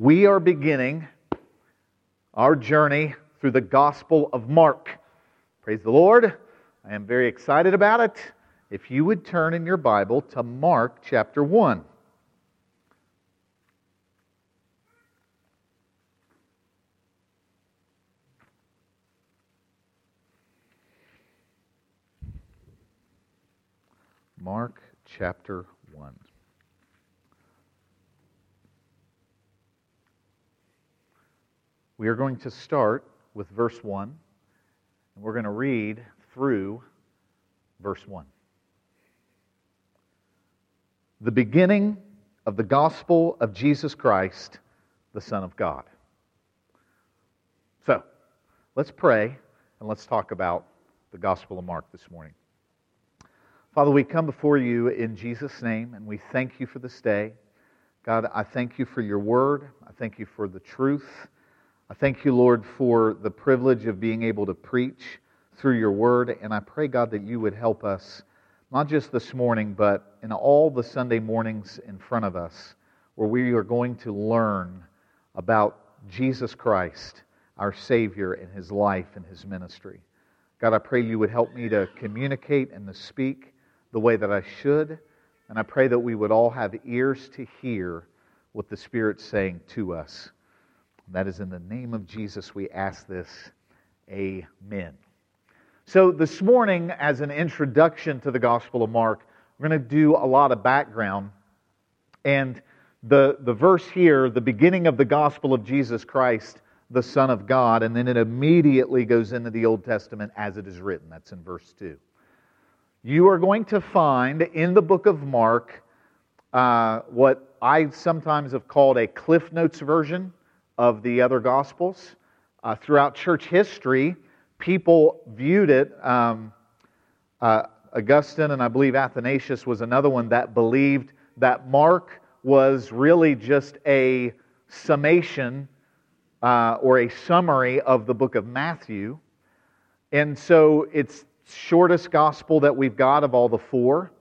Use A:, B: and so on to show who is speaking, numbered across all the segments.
A: we are beginning our journey through the Gospel of Mark. Praise the Lord. I am very excited about it. If you would turn in your Bible to Mark chapter 1. Mark chapter 1. We are going to start with verse 1, and we're going to read through verse 1. The beginning of the gospel of Jesus Christ, the Son of God. So, let's pray and let's talk about the Gospel of Mark this morning. Father, we come before you in Jesus' name and we thank you for this day. God, I thank you for your word. I thank you for the truth. I thank you, Lord, for the privilege of being able to preach through your word. And I pray, God, that you would help us, not just this morning, but in all the Sunday mornings in front of us, where we are going to learn about Jesus Christ, our Savior, and his life and his ministry. God, I pray you would help me to communicate and to speak the way that I should. And I pray that we would all have ears to hear what the Spirit's saying to us. That is in the name of Jesus we ask this. Amen. So, this morning, as an introduction to the Gospel of Mark, we're going to do a lot of background. And the, the verse here, the beginning of the Gospel of Jesus Christ, the Son of God, and then it immediately goes into the Old Testament as it is written. That's in verse 2. You are going to find in the book of Mark uh, what I sometimes have called a Cliff Notes version of the other Gospels. Uh, throughout church history, people viewed it. Um, uh, Augustine and I believe Athanasius was another one that believed that Mark was really just a summation uh, or a summary of the book of Matthew. And so it's shortest gospel that we've got of all the four.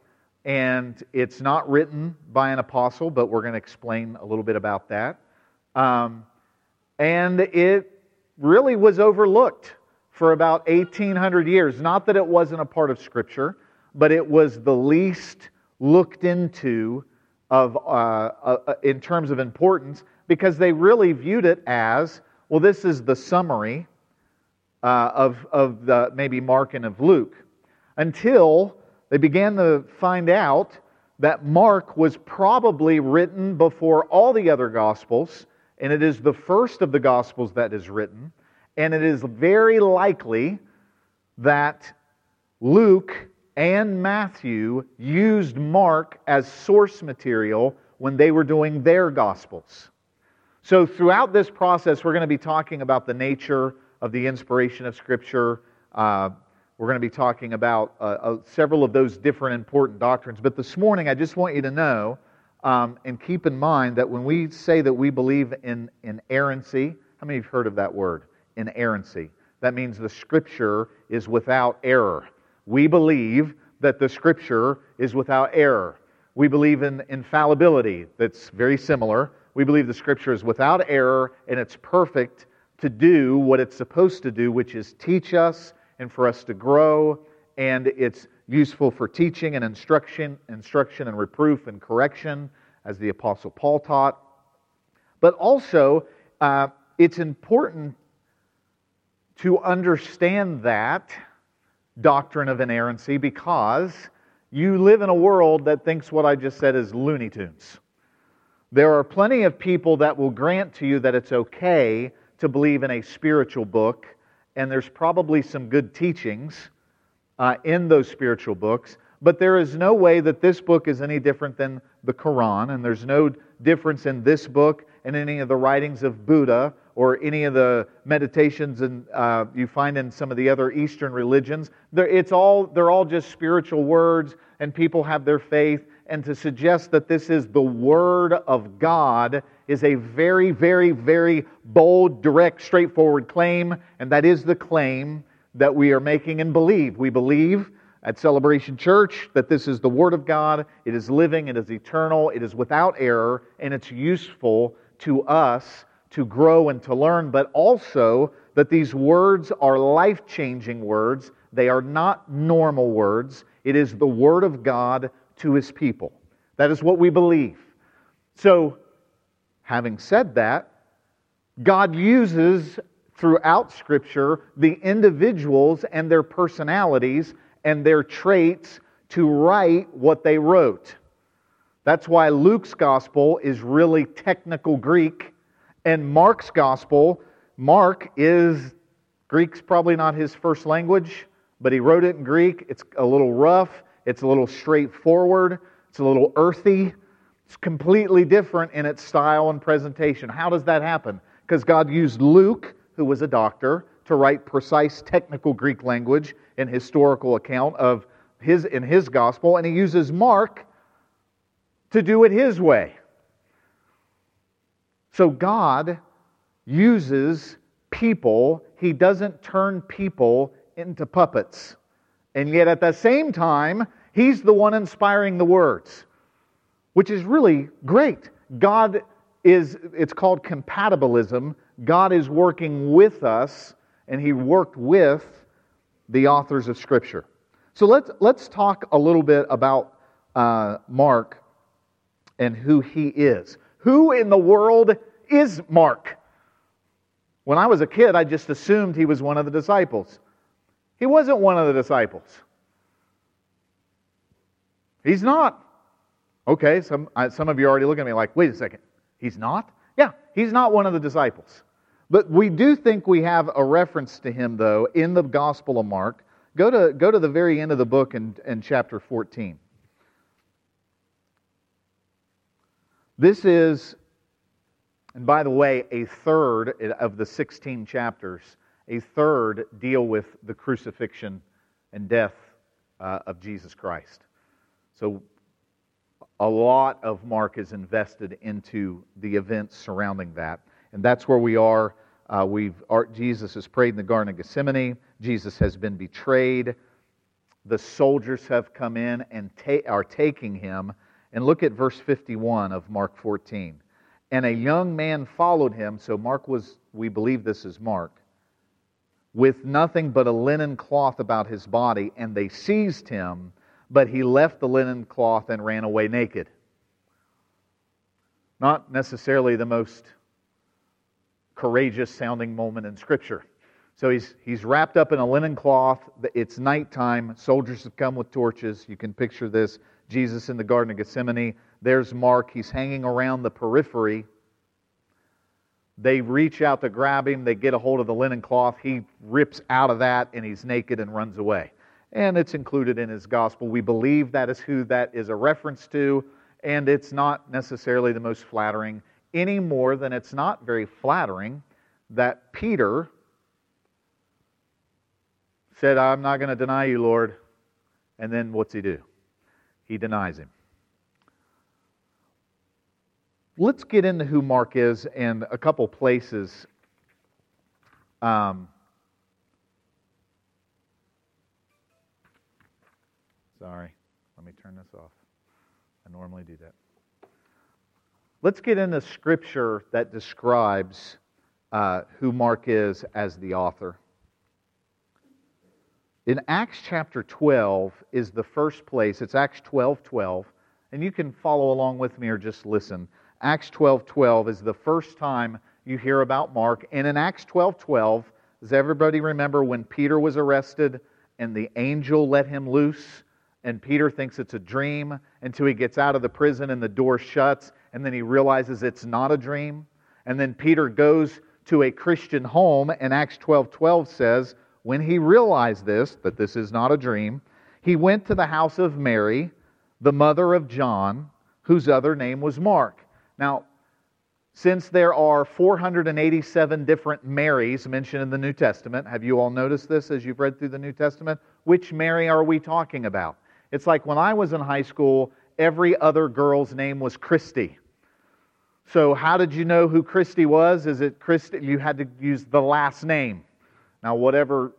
A: And it's not written by an apostle, but we're going to explain a little bit about that. Um, and it really was overlooked for about 1800 years. Not that it wasn't a part of Scripture, but it was the least looked into of, uh, uh, in terms of importance because they really viewed it as well, this is the summary uh, of, of the, maybe Mark and of Luke. Until they began to find out that Mark was probably written before all the other Gospels and it is the first of the Gospels that is written, and it is very likely that Luke and Matthew used Mark as source material when they were doing their Gospels. So, throughout this process, we're going to be talking about the nature of the inspiration of Scripture. Uh, we're going to be talking about uh, uh, several of those different important doctrines. But this morning, I just want you to know um, and keep in mind that when we say that we believe in inerrancy, how many have heard of that word? Inerrancy. That means the Scripture is without error. We believe that the Scripture is without error. We believe in infallibility, that's very similar. We believe the Scripture is without error and it's perfect to do what it's supposed to do, which is teach us and for us to grow, and it's useful for teaching and instruction, instruction and reproof and correction, as the Apostle Paul taught. But also, uh, it's important to understand that doctrine of inerrancy because you live in a world that thinks what I just said is Looney Tunes. There are plenty of people that will grant to you that it's okay to believe in a spiritual book, and there's probably some good teachings uh, in those spiritual books, but there is no way that this book is any different than the Quran, and there's no difference in this book and any of the writings of Buddha or any of the meditations and uh, you find in some of the other Eastern religions. They're, it's all, they're all just spiritual words, and people have their faith. And to suggest that this is the Word of God is a very, very, very bold, direct, straightforward claim, and that is the claim that we are making and believe. We believe at Celebration Church that this is the Word of God. It is living, it is eternal, it is without error, and it's useful to us to grow and to learn, but also that these words are life changing words. They are not normal words. It is the Word of God to His people. That is what we believe. So, having said that, God uses throughout Scripture the individuals and their personalities and their traits to write what they wrote. That's why Luke's gospel is really technical Greek, and Mark's gospel, Mark is Greek's probably not his first language, but he wrote it in Greek. It's a little rough, it's a little straightforward, it's a little earthy. It's completely different in its style and presentation. How does that happen? Because God used Luke, who was a doctor, to write precise technical Greek language and historical account of his in his gospel, and he uses Mark to do it his way. So God uses people, he doesn't turn people into puppets. And yet at the same time, he's the one inspiring the words, which is really great. God is, it's called compatibilism. God is working with us, and he worked with the authors of Scripture. So let's, let's talk a little bit about uh, Mark and who he is. Who in the world is Mark? When I was a kid, I just assumed he was one of the disciples. He wasn't one of the disciples. He's not. Okay, some, some of you are already look at me like, wait a second, he's not? Yeah, he's not one of the disciples. But we do think we have a reference to him, though, in the Gospel of Mark. Go to, go to the very end of the book in, in chapter 14. This is, and by the way, a third of the 16 chapters, a third deal with the crucifixion and death uh, of Jesus Christ. So a lot of Mark is invested into the events surrounding that. And that's where we are. Uh, we've, our, Jesus has prayed in the Garden of Gethsemane. Jesus has been betrayed. The soldiers have come in and ta- are taking him and look at verse 51 of Mark 14. And a young man followed him. So Mark was, we believe this is Mark, with nothing but a linen cloth about his body. And they seized him, but he left the linen cloth and ran away naked. Not necessarily the most courageous sounding moment in Scripture. So he's, he's wrapped up in a linen cloth. It's nighttime. Soldiers have come with torches. You can picture this. Jesus in the Garden of Gethsemane. There's Mark. He's hanging around the periphery. They reach out to grab him. They get a hold of the linen cloth. He rips out of that and he's naked and runs away. And it's included in his gospel. We believe that is who that is a reference to, and it's not necessarily the most flattering any more than it's not very flattering that Peter said, I'm not going to deny you, Lord. And then what's he do? he denies him. Let's get into who Mark is and a couple places. Um, sorry, let me turn this off. I normally do that. Let's get into scripture that describes uh, who Mark is as the author. In Acts chapter 12 is the first place. It's Acts 12 12. And you can follow along with me or just listen. Acts 12 12 is the first time you hear about Mark. And in Acts 12 12, does everybody remember when Peter was arrested and the angel let him loose? And Peter thinks it's a dream until he gets out of the prison and the door shuts. And then he realizes it's not a dream. And then Peter goes to a Christian home, and Acts 12 12 says, when he realized this, that this is not a dream, he went to the house of Mary, the mother of John, whose other name was Mark. Now, since there are 487 different Marys mentioned in the New Testament, have you all noticed this as you've read through the New Testament? Which Mary are we talking about? It's like when I was in high school, every other girl's name was Christy. So, how did you know who Christy was? Is it Christy? You had to use the last name. Now, whatever,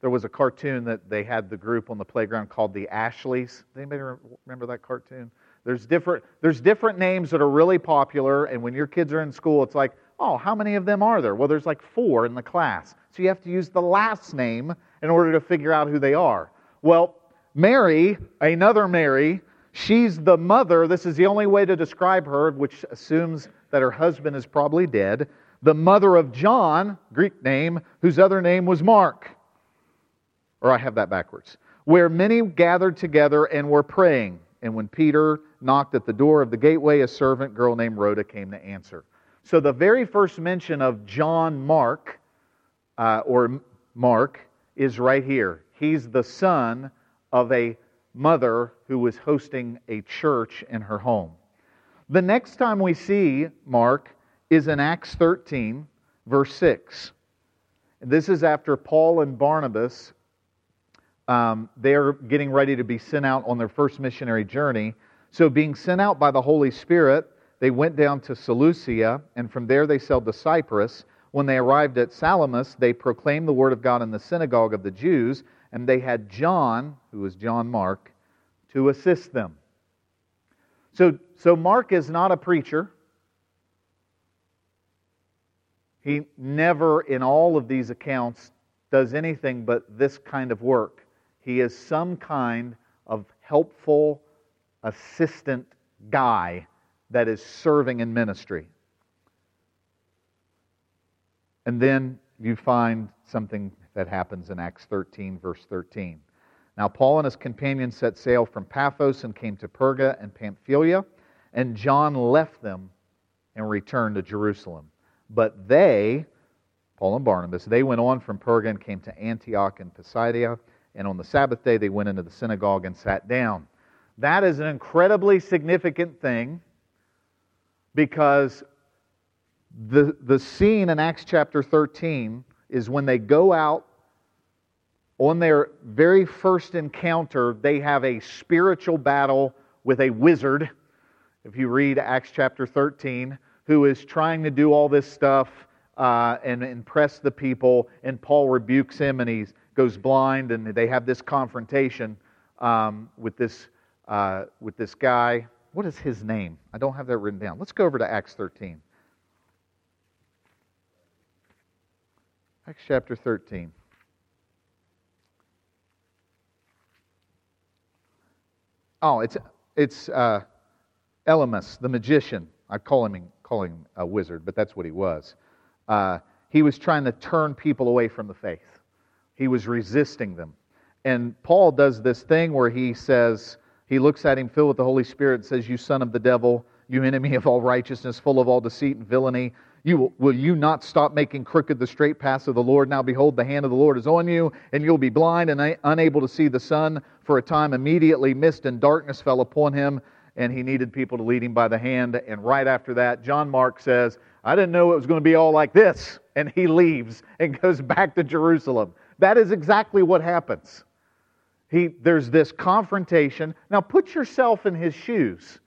A: there was a cartoon that they had the group on the playground called the Ashleys. Anybody remember that cartoon? There's different, there's different names that are really popular, and when your kids are in school, it's like, oh, how many of them are there? Well, there's like four in the class. So you have to use the last name in order to figure out who they are. Well, Mary, another Mary, she's the mother. This is the only way to describe her, which assumes that her husband is probably dead. The mother of John, Greek name, whose other name was Mark. Or I have that backwards. Where many gathered together and were praying. And when Peter knocked at the door of the gateway, a servant girl named Rhoda came to answer. So the very first mention of John Mark, uh, or Mark, is right here. He's the son of a mother who was hosting a church in her home. The next time we see Mark is in Acts 13, verse 6. This is after Paul and Barnabas um, they're getting ready to be sent out on their first missionary journey. So, being sent out by the Holy Spirit, they went down to Seleucia, and from there they sailed to Cyprus. When they arrived at Salamis, they proclaimed the word of God in the synagogue of the Jews, and they had John, who was John Mark, to assist them. So, so Mark is not a preacher. He never, in all of these accounts, does anything but this kind of work. He is some kind of helpful assistant guy that is serving in ministry. And then you find something that happens in Acts 13, verse 13. Now, Paul and his companions set sail from Paphos and came to Perga and Pamphylia, and John left them and returned to Jerusalem. But they, Paul and Barnabas, they went on from Perga and came to Antioch and Pisidia and on the Sabbath day, they went into the synagogue and sat down. That is an incredibly significant thing because the, the scene in Acts chapter 13 is when they go out on their very first encounter, they have a spiritual battle with a wizard. If you read Acts chapter 13, who is trying to do all this stuff uh, and impress the people, and Paul rebukes him and he goes blind, and they have this confrontation um, with this uh, with this guy. What is his name? I don't have that written down. Let's go over to Acts 13. Acts chapter 13. Oh, it's it's uh, Elymas, the magician. I call him call him a wizard, but that's what he was. Uh, he was trying to turn people away from the faith. He was resisting them. And Paul does this thing where he says, he looks at him filled with the Holy Spirit and says, You son of the devil, you enemy of all righteousness, full of all deceit and villainy, you, will will you not stop making crooked the straight paths of the Lord? Now behold, the hand of the Lord is on you, and you'll be blind and unable to see the sun for a time. Immediately, mist and darkness fell upon him, and he needed people to lead him by the hand. And right after that, John Mark says, I didn't know it was going to be all like this. And he leaves and goes back to Jerusalem. That is exactly what happens. He, there's this confrontation. Now put yourself in his shoes.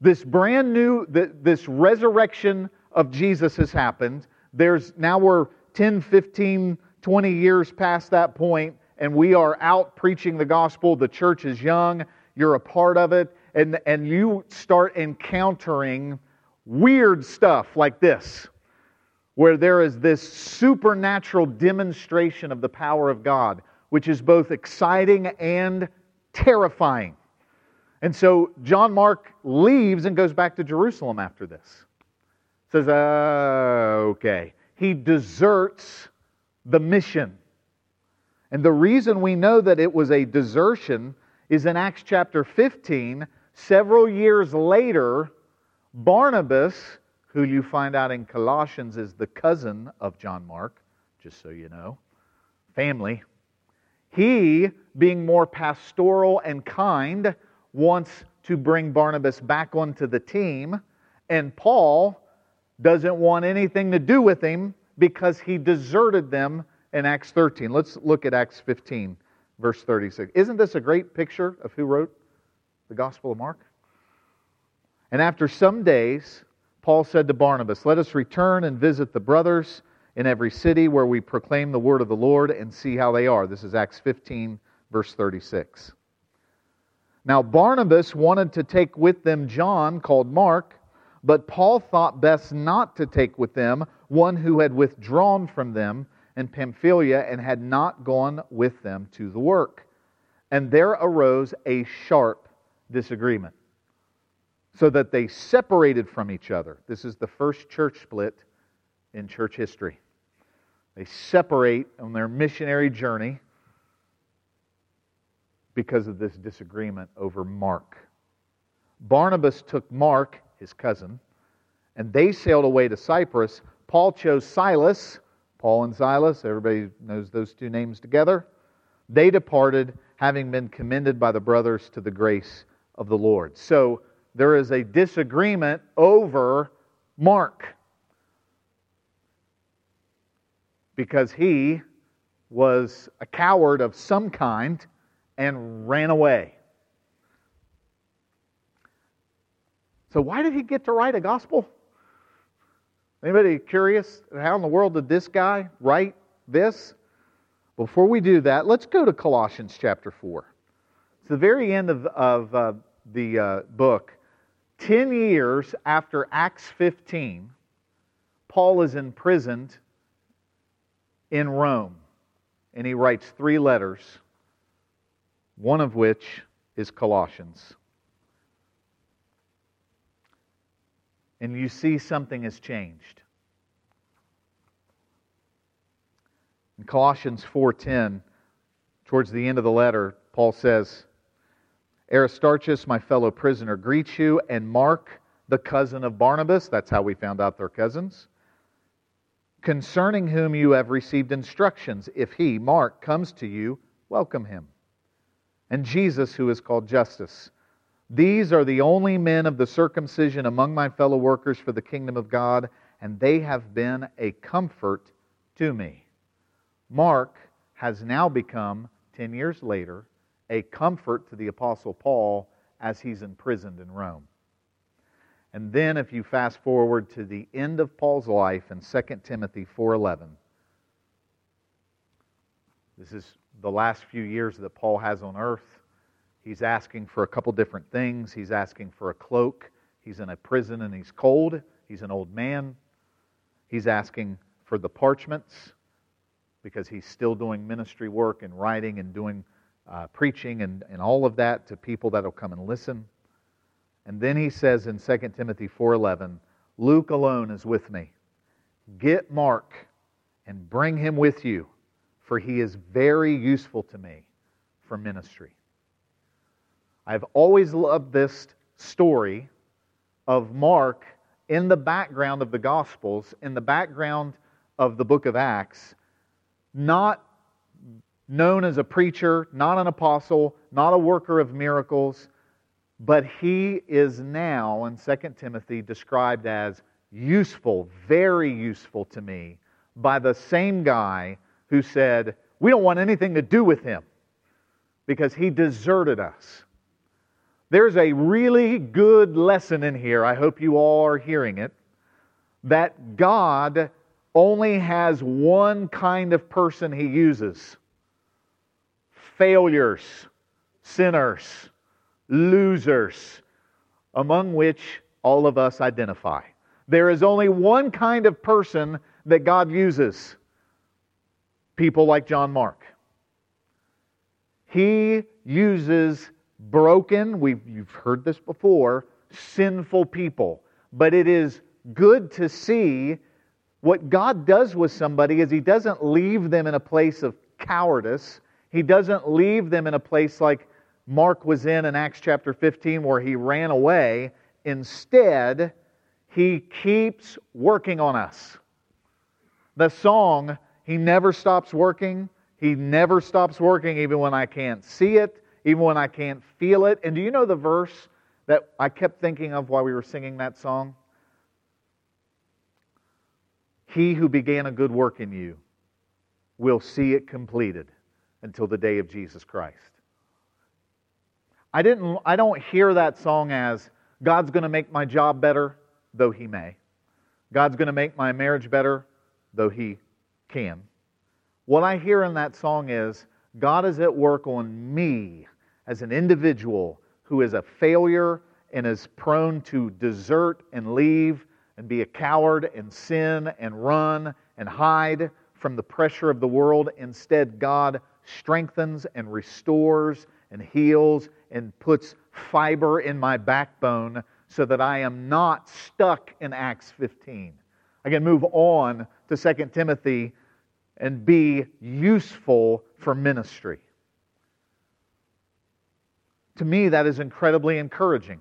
A: This brand new, this resurrection of Jesus has happened. There's now we're 10, 15, 20 years past that point, and we are out preaching the gospel. The church is young. You're a part of it. And, and you start encountering weird stuff like this where there is this supernatural demonstration of the power of God, which is both exciting and terrifying. And so John Mark leaves and goes back to Jerusalem after this. Says, uh, okay. He deserts the mission. And the reason we know that it was a desertion is in Acts chapter 15. Several years later, Barnabas who you find out in Colossians is the cousin of John Mark, just so you know, family. He, being more pastoral and kind, wants to bring Barnabas back onto the team, and Paul doesn't want anything to do with him because he deserted them in Acts 13. Let's look at Acts 15, verse 36. Isn't this a great picture of who wrote the Gospel of Mark? And after some days, Paul said to Barnabas, Let us return and visit the brothers in every city where we proclaim the word of the Lord and see how they are. This is Acts 15, verse 36. Now, Barnabas wanted to take with them John, called Mark, but Paul thought best not to take with them one who had withdrawn from them in Pamphylia and had not gone with them to the work. And there arose a sharp disagreement, so that they separated from each other. This is the first church split in church history. They separate on their missionary journey because of this disagreement over Mark. Barnabas took Mark, his cousin, and they sailed away to Cyprus. Paul chose Silas, Paul and Silas, everybody knows those two names together. They departed, having been commended by the brothers to the grace of the Lord. So there is a disagreement over Mark because he was a coward of some kind and ran away. So, why did he get to write a gospel? Anybody curious? How in the world did this guy write this? Before we do that, let's go to Colossians chapter 4. It's the very end of, of uh, the uh, book. Ten years after Acts 15, Paul is imprisoned in Rome, and he writes three letters one of which is Colossians. And you see something has changed. In Colossians 4:10, towards the end of the letter, Paul says, Aristarchus, my fellow prisoner, greets you, and Mark, the cousin of Barnabas, that's how we found out they're cousins, concerning whom you have received instructions. If he, Mark, comes to you, welcome him and Jesus, who is called Justus. These are the only men of the circumcision among my fellow workers for the kingdom of God, and they have been a comfort to me. Mark has now become, 10 years later, a comfort to the Apostle Paul as he's imprisoned in Rome. And then if you fast forward to the end of Paul's life in 2 Timothy 4:11 this is the last few years that Paul has on earth. He's asking for a couple different things. He's asking for a cloak. He's in a prison and he's cold. He's an old man. He's asking for the parchments because he's still doing ministry work and writing and doing uh, preaching and, and all of that to people that will come and listen. And then he says in 2 Timothy 4:11, Luke alone is with me. Get Mark and bring him with you for he is very useful to me for ministry. I've always loved this story of Mark in the background of the Gospels, in the background of the book of Acts, not known as a preacher, not an apostle, not a worker of miracles, but he is now in 2 Timothy described as useful, very useful to me by the same guy who said, We don't want anything to do with him because he deserted us. There's a really good lesson in here. I hope you all are hearing it. That God only has one kind of person he uses failures, sinners, losers, among which all of us identify. There is only one kind of person that God uses people like John Mark. He uses broken, we've, you've heard this before, sinful people. But it is good to see what God does with somebody is He doesn't leave them in a place of cowardice. He doesn't leave them in a place like Mark was in in Acts chapter 15 where he ran away. Instead, He keeps working on us. The song he never stops working. He never stops working, even when I can't see it, even when I can't feel it. And do you know the verse that I kept thinking of while we were singing that song? He who began a good work in you will see it completed until the day of Jesus Christ. I, didn't, I don't hear that song as God's going to make my job better, though He may. God's going to make my marriage better, though He can. What I hear in that song is God is at work on me as an individual who is a failure and is prone to desert and leave and be a coward and sin and run and hide from the pressure of the world. Instead, God strengthens and restores and heals and puts fiber in my backbone so that I am not stuck in Acts 15. I can move on to 2 Timothy and be useful for ministry. To me, that is incredibly encouraging.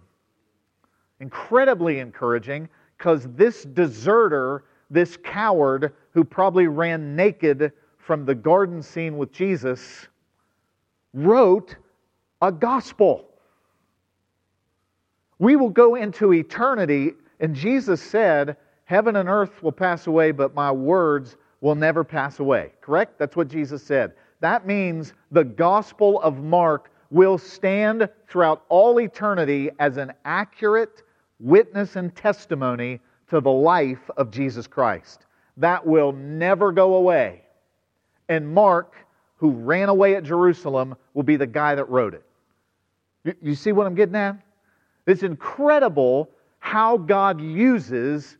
A: Incredibly encouraging because this deserter, this coward who probably ran naked from the garden scene with Jesus, wrote a gospel. We will go into eternity, and Jesus said, Heaven and earth will pass away, but my words will never pass away. Correct? That's what Jesus said. That means the Gospel of Mark will stand throughout all eternity as an accurate witness and testimony to the life of Jesus Christ. That will never go away. And Mark, who ran away at Jerusalem, will be the guy that wrote it. You see what I'm getting at? It's incredible how God uses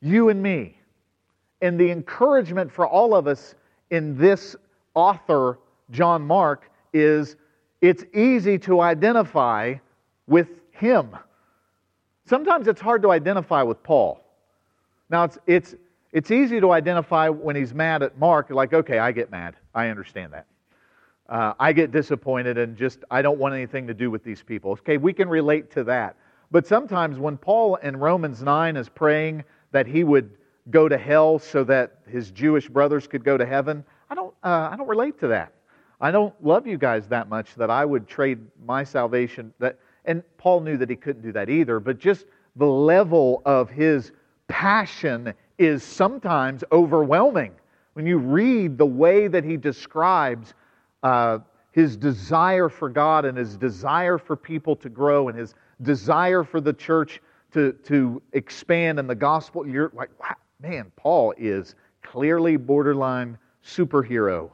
A: you and me. And the encouragement for all of us in this author, John Mark, is it's easy to identify with him. Sometimes it's hard to identify with Paul. Now, it's, it's, it's easy to identify when he's mad at Mark, like, okay, I get mad. I understand that. Uh, I get disappointed and just, I don't want anything to do with these people. Okay, we can relate to that. But sometimes when Paul in Romans 9 is praying that he would go to hell so that his Jewish brothers could go to heaven, I don't, uh, I don't relate to that. I don't love you guys that much that I would trade my salvation. That, and Paul knew that he couldn't do that either, but just the level of his passion is sometimes overwhelming. When you read the way that he describes uh, his desire for God and his desire for people to grow and his desire for the church to, to expand and the gospel, you're like, wow, man, Paul is clearly borderline superhero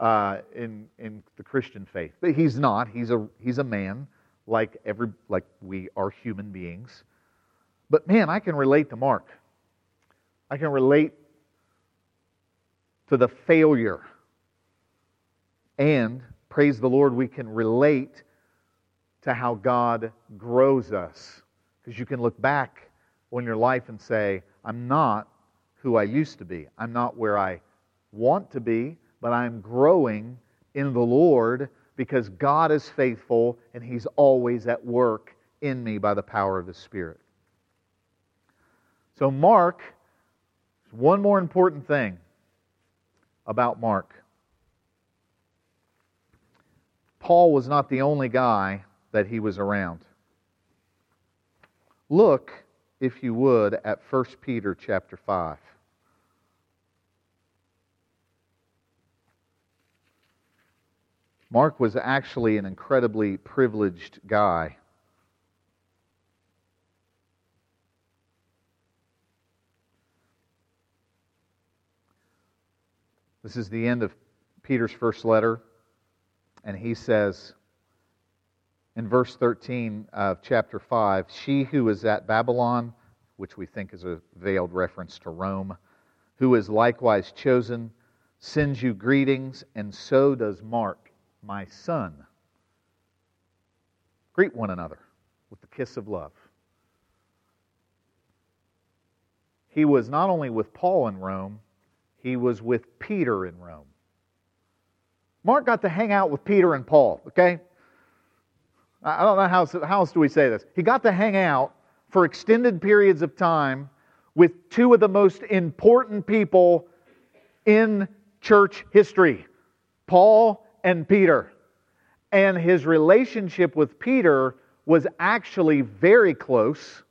A: uh, in, in the Christian faith. But he's not. He's a, he's a man like, every, like we are human beings. But man, I can relate to Mark. I can relate to the failure. And, praise the Lord, we can relate to how God grows us. Because you can look back on your life and say, I'm not who I used to be. I'm not where I want to be, but I'm growing in the Lord because God is faithful and He's always at work in me by the power of the Spirit. So, Mark, one more important thing about Mark. Paul was not the only guy that he was around. Look, if you would, at 1 Peter chapter 5. Mark was actually an incredibly privileged guy. This is the end of Peter's first letter, and he says in verse 13 of chapter 5 She who is at Babylon, which we think is a veiled reference to Rome, who is likewise chosen, sends you greetings, and so does Mark my son. Greet one another with the kiss of love. He was not only with Paul in Rome, he was with Peter in Rome. Mark got to hang out with Peter and Paul, okay? I don't know how, how else do we say this. He got to hang out for extended periods of time with two of the most important people in church history Paul and Peter. And his relationship with Peter was actually very close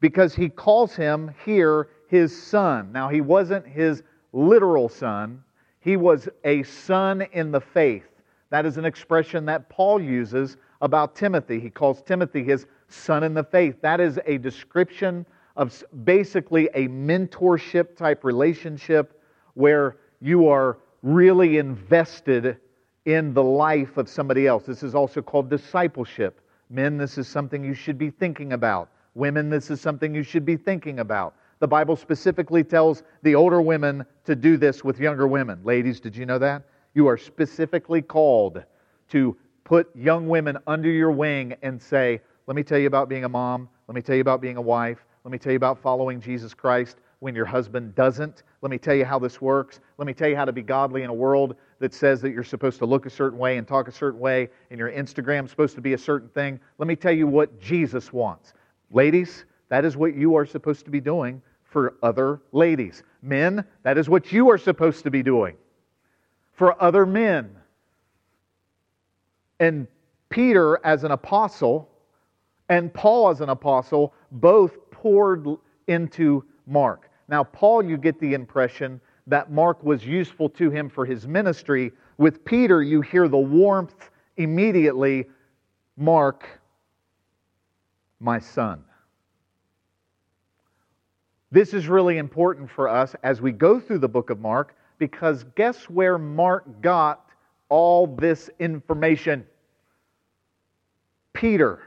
A: because he calls him here his son. Now, he wasn't his literal son, he was a son in the faith. That is an expression that Paul uses about Timothy. He calls Timothy his son in the faith. That is a description of basically a mentorship type relationship where you are really invested in the life of somebody else. This is also called discipleship. Men, this is something you should be thinking about. Women, this is something you should be thinking about. The Bible specifically tells the older women to do this with younger women. Ladies, did you know that? You are specifically called to put young women under your wing and say, Let me tell you about being a mom. Let me tell you about being a wife. Let me tell you about following Jesus Christ when your husband doesn't. Let me tell you how this works. Let me tell you how to be godly in a world that says that you're supposed to look a certain way and talk a certain way, and your Instagram's supposed to be a certain thing. Let me tell you what Jesus wants. Ladies, that is what you are supposed to be doing for other ladies. Men, that is what you are supposed to be doing for other men. And Peter, as an apostle, and Paul, as an apostle, both poured into Mark. Now, Paul, you get the impression that Mark was useful to him for his ministry. With Peter, you hear the warmth immediately Mark, my son. This is really important for us as we go through the book of Mark because guess where Mark got all this information? Peter.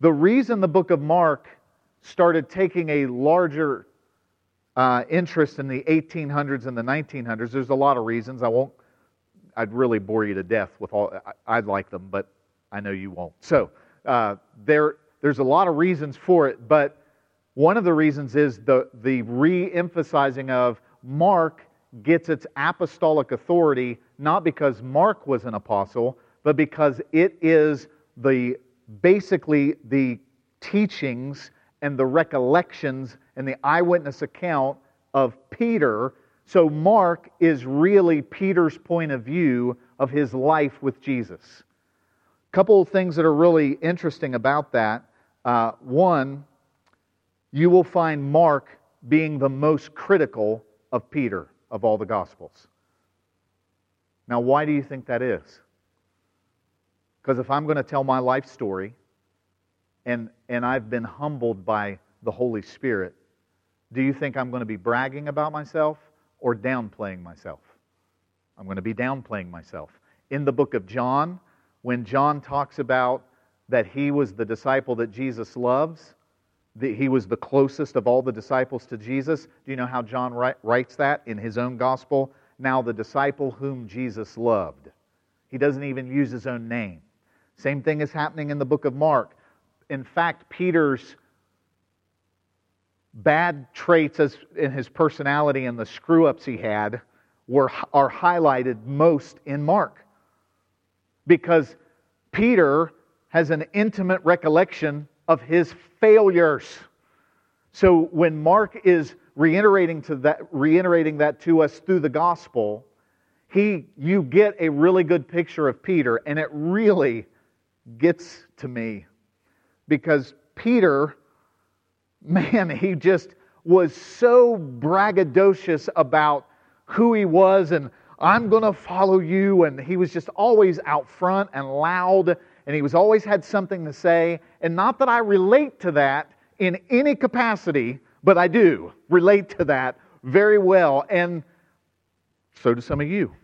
A: The reason the book of Mark started taking a larger uh, interest in the 1800s and the 1900s, there's a lot of reasons. I won't, I'd really bore you to death with all, I, would like them, but I know you won't. So uh, there, there's a lot of reasons for it, but one of the reasons is the, the re emphasizing of Mark gets its apostolic authority not because Mark was an apostle, but because it is the basically the teachings and the recollections and the eyewitness account of Peter. So Mark is really Peter's point of view of his life with Jesus. A couple of things that are really interesting about that. Uh, one, you will find Mark being the most critical of Peter of all the Gospels. Now, why do you think that is? Because if I'm going to tell my life story and, and I've been humbled by the Holy Spirit, do you think I'm going to be bragging about myself or downplaying myself? I'm going to be downplaying myself. In the book of John, when John talks about that he was the disciple that Jesus loves, that he was the closest of all the disciples to Jesus. Do you know how John writes that in his own gospel? Now, the disciple whom Jesus loved. He doesn't even use his own name. Same thing is happening in the book of Mark. In fact, Peter's bad traits as in his personality and the screw ups he had were, are highlighted most in Mark. Because Peter has an intimate recollection of his failures. So when Mark is reiterating, to that, reiterating that to us through the gospel, he, you get a really good picture of Peter, and it really gets to me because Peter, man, he just was so braggadocious about who he was and I'm going to follow you. And he was just always out front and loud and he was always had something to say. And not that I relate to that in any capacity, but I do relate to that very well. And so do some of you.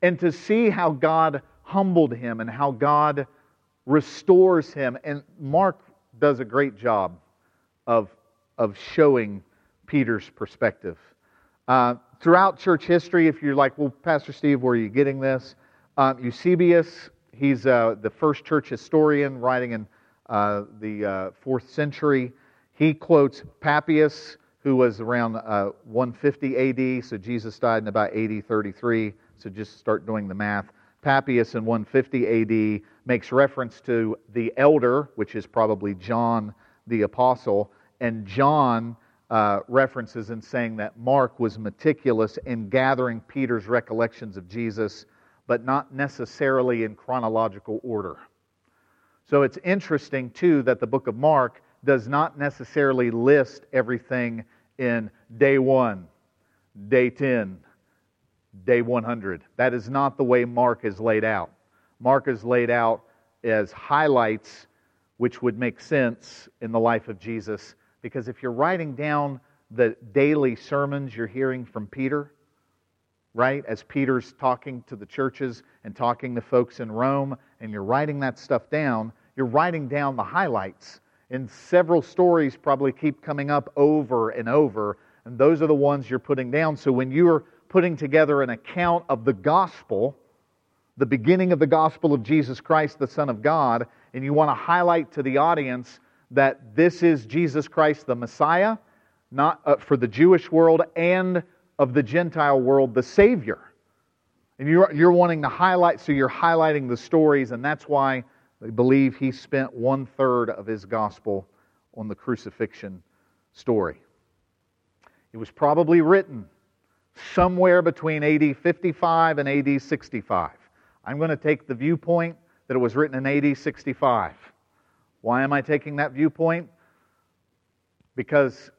A: And to see how God humbled him and how God restores him. And Mark does a great job of, of showing Peter's perspective. Uh, throughout church history, if you're like, well, Pastor Steve, where are you getting this? Um, Eusebius He's uh, the first church historian writing in uh, the uh, fourth century. He quotes Papias, who was around uh, 150 AD, so Jesus died in about AD 33. So just start doing the math. Papias in 150 AD makes reference to the elder, which is probably John the apostle, and John uh, references in saying that Mark was meticulous in gathering Peter's recollections of Jesus but not necessarily in chronological order. So it's interesting, too, that the book of Mark does not necessarily list everything in day one, day 10, day 100. That is not the way Mark is laid out. Mark is laid out as highlights which would make sense in the life of Jesus. Because if you're writing down the daily sermons you're hearing from Peter, right? As Peter's talking to the churches and talking to folks in Rome, and you're writing that stuff down, you're writing down the highlights. And several stories probably keep coming up over and over, and those are the ones you're putting down. So when you're putting together an account of the gospel, the beginning of the gospel of Jesus Christ, the Son of God, and you want to highlight to the audience that this is Jesus Christ, the Messiah, not uh, for the Jewish world and of the Gentile world, the Savior. And you're, you're wanting to highlight, so you're highlighting the stories, and that's why they believe he spent one third of his gospel on the crucifixion story. It was probably written somewhere between AD 55 and AD 65. I'm going to take the viewpoint that it was written in AD 65. Why am I taking that viewpoint? Because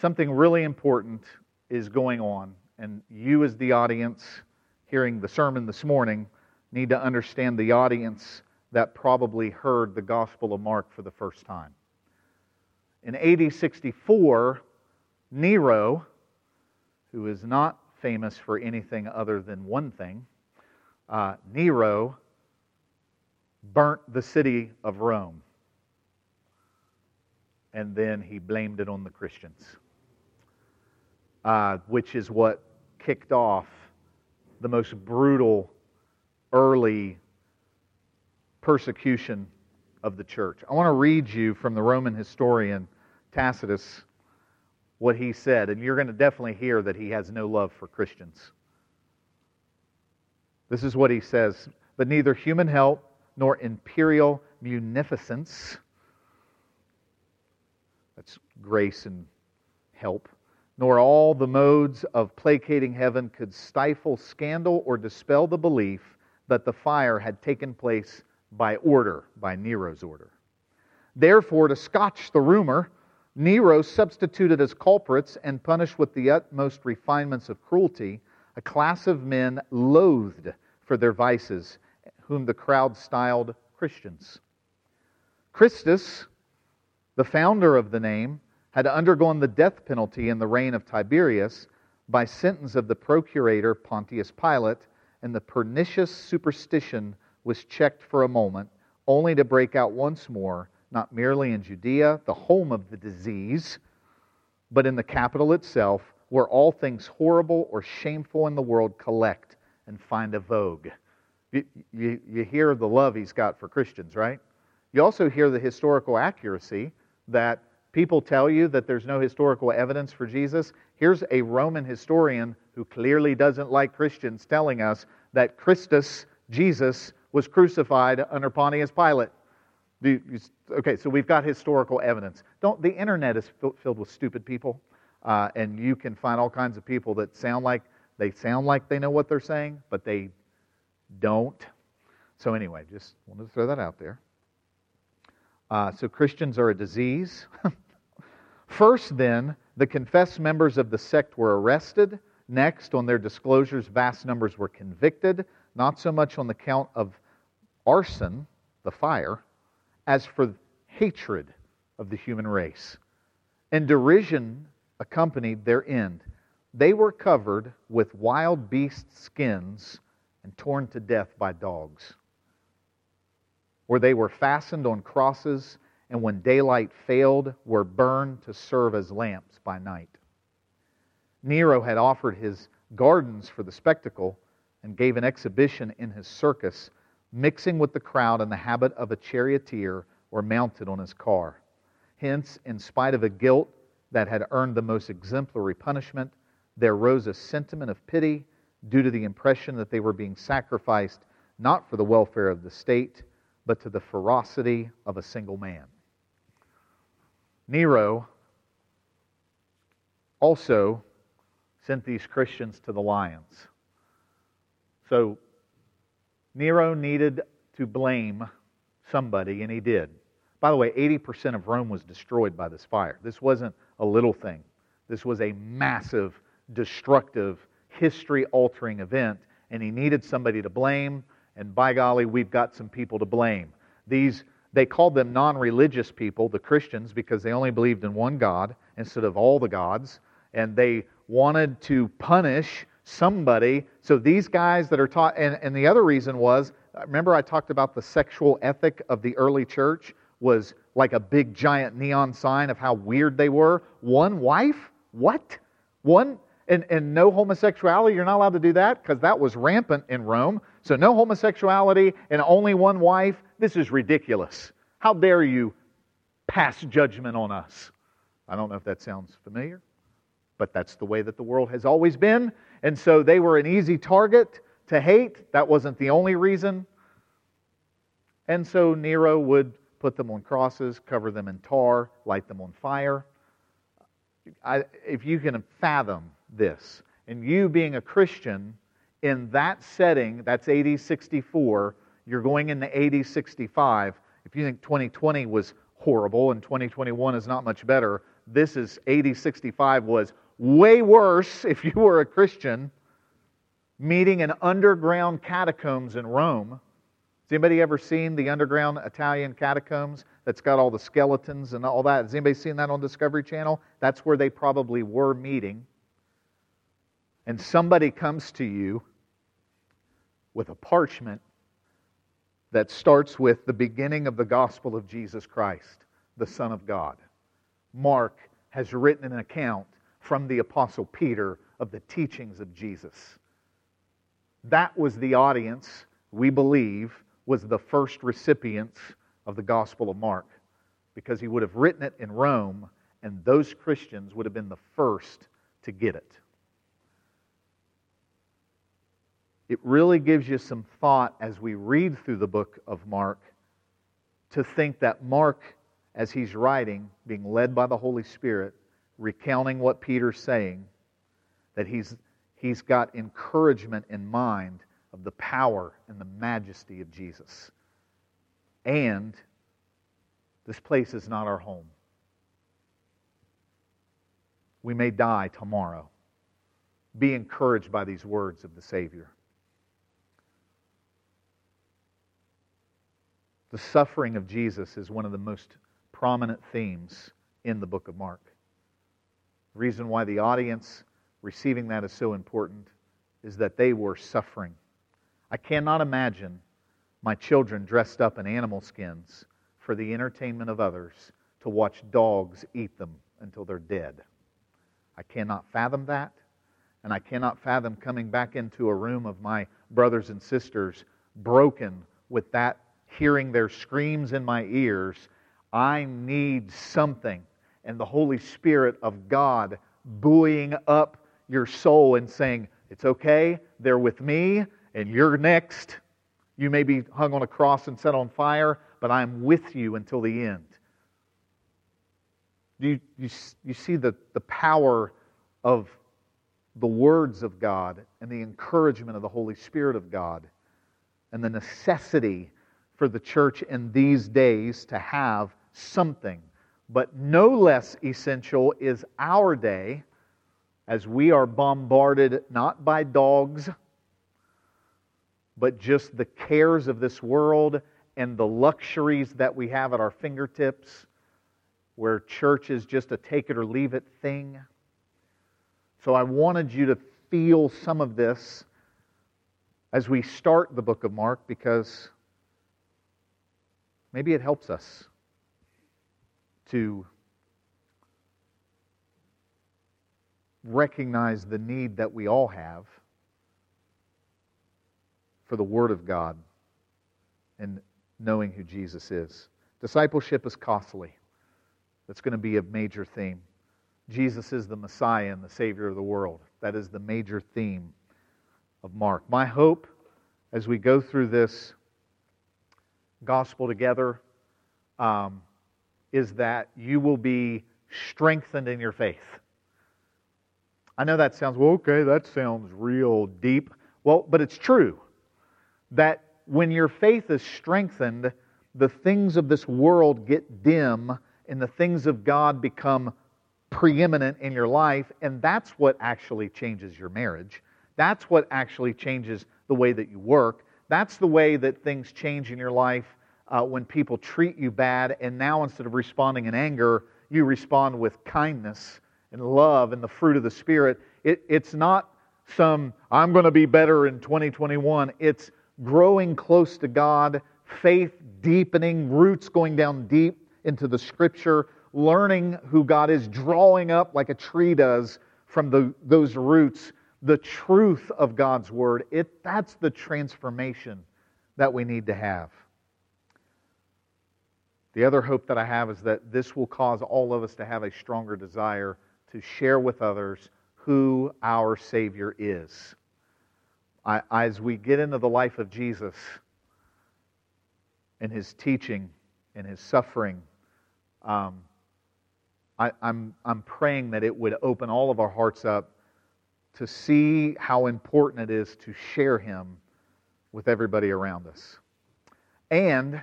A: something really important is going on, and you, as the audience hearing the sermon this morning, need to understand the audience that probably heard the Gospel of Mark for the first time. In AD 64, Nero, who is not famous for anything other than one thing, uh, Nero burnt the city of Rome. And then he blamed it on the Christians, uh, which is what kicked off the most brutal early persecution of the church. I want to read you from the Roman historian Tacitus what he said, and you're going to definitely hear that he has no love for Christians. This is what he says But neither human help nor imperial munificence, that's grace and help, nor all the modes of placating heaven could stifle scandal or dispel the belief that the fire had taken place by order, by Nero's order. Therefore, to scotch the rumor, Nero substituted as culprits and punished with the utmost refinements of cruelty a class of men loathed for their vices, whom the crowd styled Christians. Christus, the founder of the name, had undergone the death penalty in the reign of Tiberius by sentence of the procurator Pontius Pilate, and the pernicious superstition was checked for a moment, only to break out once more, not merely in Judea, the home of the disease, but in the capital itself, where all things horrible or shameful in the world collect and find a vogue. You, you, you hear the love he's got for Christians, right? You also hear the historical accuracy that people tell you that there's no historical evidence for Jesus. Here's a Roman historian who clearly doesn't like Christians telling us that Christus, Jesus, was crucified under Pontius Pilate. Okay, so we've got historical evidence. Don't the internet is filled with stupid people, uh, and you can find all kinds of people that sound like they sound like they know what they're saying, but they don't. So anyway, just wanted to throw that out there. Uh, so Christians are a disease. First, then, the confessed members of the sect were arrested. Next, on their disclosures, vast numbers were convicted, not so much on the count of arson, the fire, as for hatred of the human race. And derision accompanied their end. They were covered with wild beast skins and torn to death by dogs. Where they were fastened on crosses and when daylight failed, were burned to serve as lamps by night. Nero had offered his gardens for the spectacle and gave an exhibition in his circus, mixing with the crowd in the habit of a charioteer or mounted on his car. Hence, in spite of a guilt that had earned the most exemplary punishment, there rose a sentiment of pity due to the impression that they were being sacrificed not for the welfare of the state, but to the ferocity of a single man. Nero also sent these Christians to the lions. So Nero needed to blame somebody, and he did. By the way, 80% of Rome was destroyed by this fire. This wasn't a little thing, this was a massive, destructive, history altering event, and he needed somebody to blame. And by golly, we've got some people to blame. These they called them non religious people, the Christians, because they only believed in one God instead of all the gods. And they wanted to punish somebody. So these guys that are taught, and, and the other reason was, remember I talked about the sexual ethic of the early church was like a big giant neon sign of how weird they were. One wife? What? One and, and no homosexuality, you're not allowed to do that because that was rampant in Rome. So no homosexuality and only one wife. This is ridiculous. How dare you pass judgment on us? I don't know if that sounds familiar, but that's the way that the world has always been. And so they were an easy target to hate. That wasn't the only reason. And so Nero would put them on crosses, cover them in tar, light them on fire. I, if you can fathom this, and you being a Christian in that setting, that's AD 64, you're going into AD 65. If you think 2020 was horrible and 2021 is not much better, this is AD 65 was way worse if you were a Christian meeting in underground catacombs in Rome. Has anybody ever seen the underground Italian catacombs that's got all the skeletons and all that? Has anybody seen that on Discovery Channel? That's where they probably were meeting. And somebody comes to you with a parchment that starts with the beginning of the gospel of Jesus Christ, the Son of God. Mark has written an account from the Apostle Peter of the teachings of Jesus. That was the audience, we believe, was the first recipients of the Gospel of Mark because he would have written it in Rome, and those Christians would have been the first to get it. It really gives you some thought as we read through the book of Mark to think that Mark, as he's writing, being led by the Holy Spirit, recounting what Peter's saying, that he's, he's got encouragement in mind of the power and the majesty of Jesus. And this place is not our home. We may die tomorrow. Be encouraged by these words of the Savior. The suffering of Jesus is one of the most prominent themes in the book of Mark. The reason why the audience receiving that is so important is that they were suffering. I cannot imagine my children dressed up in animal skins for the entertainment of others to watch dogs eat them until they're dead. I cannot fathom that, and I cannot fathom coming back into a room of my brothers and sisters broken with that, hearing their screams in my ears. I need something and the Holy Spirit of God buoying up your soul and saying, It's okay, they're with me, and you're next. You may be hung on a cross and set on fire, but I'm with you until the end. You, you, you see the, the power of the words of God and the encouragement of the Holy Spirit of God and the necessity for the church in these days to have something but no less essential is our day as we are bombarded not by dogs, but just the cares of this world and the luxuries that we have at our fingertips, where church is just a take it or leave it thing. So I wanted you to feel some of this as we start the book of Mark because maybe it helps us to recognize the need that we all have for the Word of God and knowing who Jesus is. Discipleship is costly. That's going to be a major theme. Jesus is the Messiah and the Savior of the world. That is the major theme of Mark. My hope as we go through this gospel together um, is that you will be strengthened in your faith. I know that sounds, well, okay, that sounds real deep. Well, but it's true that when your faith is strengthened, the things of this world get dim and the things of God become preeminent in your life, and that's what actually changes your marriage. That's what actually changes the way that you work. That's the way that things change in your life uh, when people treat you bad, and now instead of responding in anger, you respond with kindness and love and the fruit of the Spirit. It, it's not some, I'm going to be better in 2021. It's growing close to God, faith deepening, roots going down deep into the scripture, learning who God is, drawing up like a tree does from the, those roots the truth of God's word. It, that's the transformation that we need to have. The other hope that I have is that this will cause all of us to have a stronger desire to share with others who our Savior is. I, as we get into the life of Jesus and his teaching and his suffering, um, I, I'm, I'm praying that it would open all of our hearts up to see how important it is to share him with everybody around us. And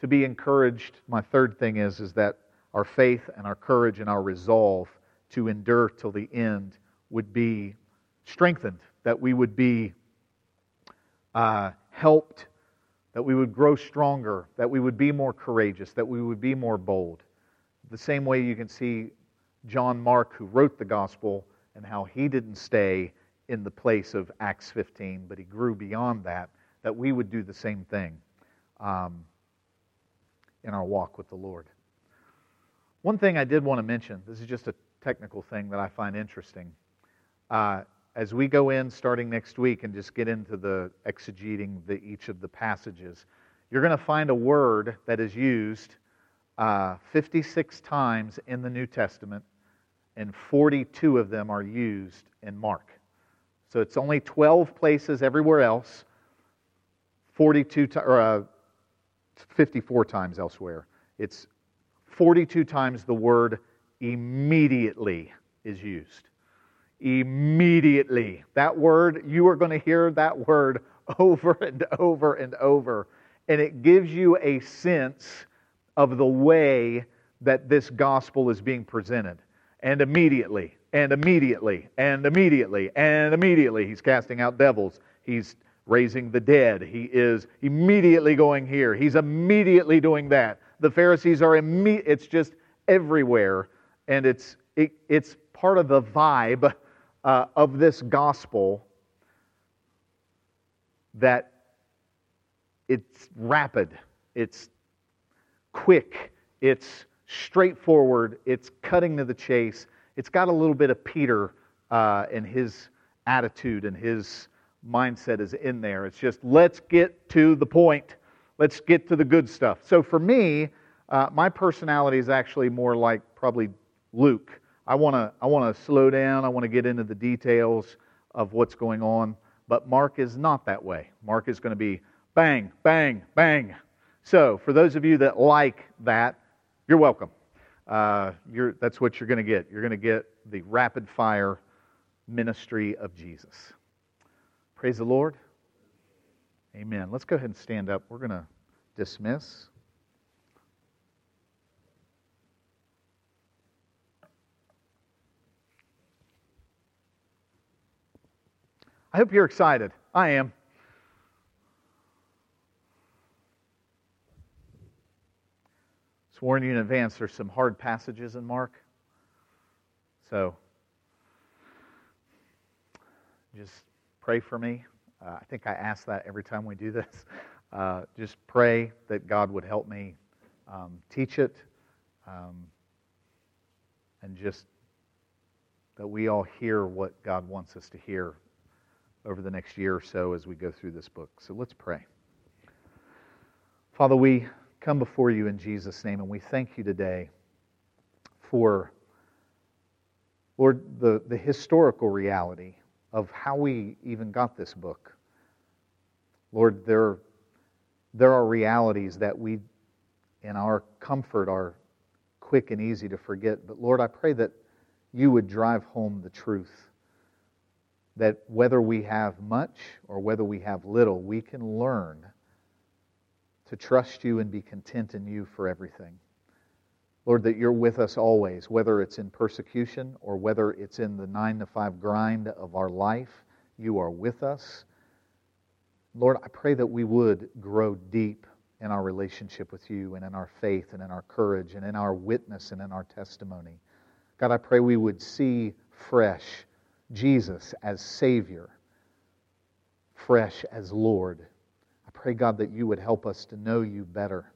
A: to be encouraged, my third thing is, is that our faith and our courage and our resolve to endure till the end would be strengthened, that we would be uh, helped, that we would grow stronger, that we would be more courageous, that we would be more bold. The same way you can see John Mark, who wrote the gospel, and how he didn't stay in the place of Acts 15, but he grew beyond that, that we would do the same thing um, in our walk with the Lord. One thing I did want to mention this is just a technical thing that I find interesting. Uh, as we go in starting next week and just get into the exegeting the, each of the passages, you're going to find a word that is used uh, 56 times in the New Testament and 42 of them are used in Mark. So it's only 12 places everywhere else, 42 to, or uh, 54 times elsewhere. It's 42 times the word immediately is used. Immediately. That word, you are going to hear that word over and over and over. And it gives you a sense of the way that this gospel is being presented and immediately, and immediately, and immediately, and immediately he's casting out devils. He's raising the dead. He is immediately going here. He's immediately doing that. The Pharisees are imme- it's just everywhere, and it's it, it's part of the vibe uh, of this gospel that it's rapid, it's quick, it's straightforward, it's cutting to the chase. It's got a little bit of Peter uh, and his attitude and his mindset is in there. It's just, let's get to the point. Let's get to the good stuff. So for me, uh, my personality is actually more like probably Luke. I want to I want to slow down. I want to get into the details of what's going on. But Mark is not that way. Mark is going to be bang, bang, bang. So for those of you that like that, you're welcome. Uh, you're, that's what you're going to get. You're going to get the rapid fire ministry of Jesus. Praise the Lord. Amen. Let's go ahead and stand up. We're going to dismiss. I hope you're excited. I am. warn you in advance, there's some hard passages in Mark. So just pray for me. Uh, I think I ask that every time we do this. Uh, just pray that God would help me um, teach it um, and just that we all hear what God wants us to hear over the next year or so as we go through this book. So let's pray. Father, we come before you in Jesus' name, and we thank you today for, Lord, the, the historical reality of how we even got this book. Lord, there, there are realities that we, in our comfort, are quick and easy to forget. But Lord, I pray that you would drive home the truth that whether we have much or whether we have little, we can learn to trust you and be content in you for everything. Lord, that you're with us always, whether it's in persecution or whether it's in the nine to five grind of our life, you are with us. Lord, I pray that we would grow deep in our relationship with you and in our faith and in our courage and in our witness and in our testimony. God, I pray we would see fresh Jesus as Savior, fresh as Lord. I pray, God, that you would help us to know you better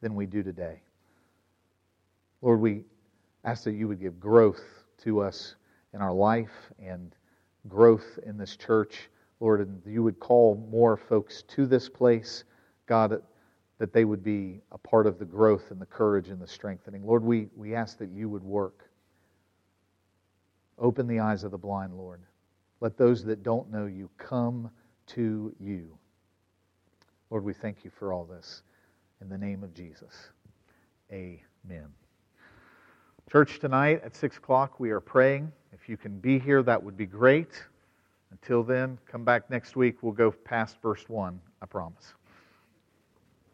A: than we do today. Lord, we ask that you would give growth to us in our life and growth in this church. Lord, and you would call more folks to this place, God, that they would be a part of the growth and the courage and the strengthening. Lord, we, we ask that you would work. Open the eyes of the blind, Lord. Let those that don't know you come to you. Lord, we thank you for all this. In the name of Jesus. Amen. Church, tonight at 6 o'clock, we are praying. If you can be here, that would be great. Until then, come back next week. We'll go past verse 1, I promise.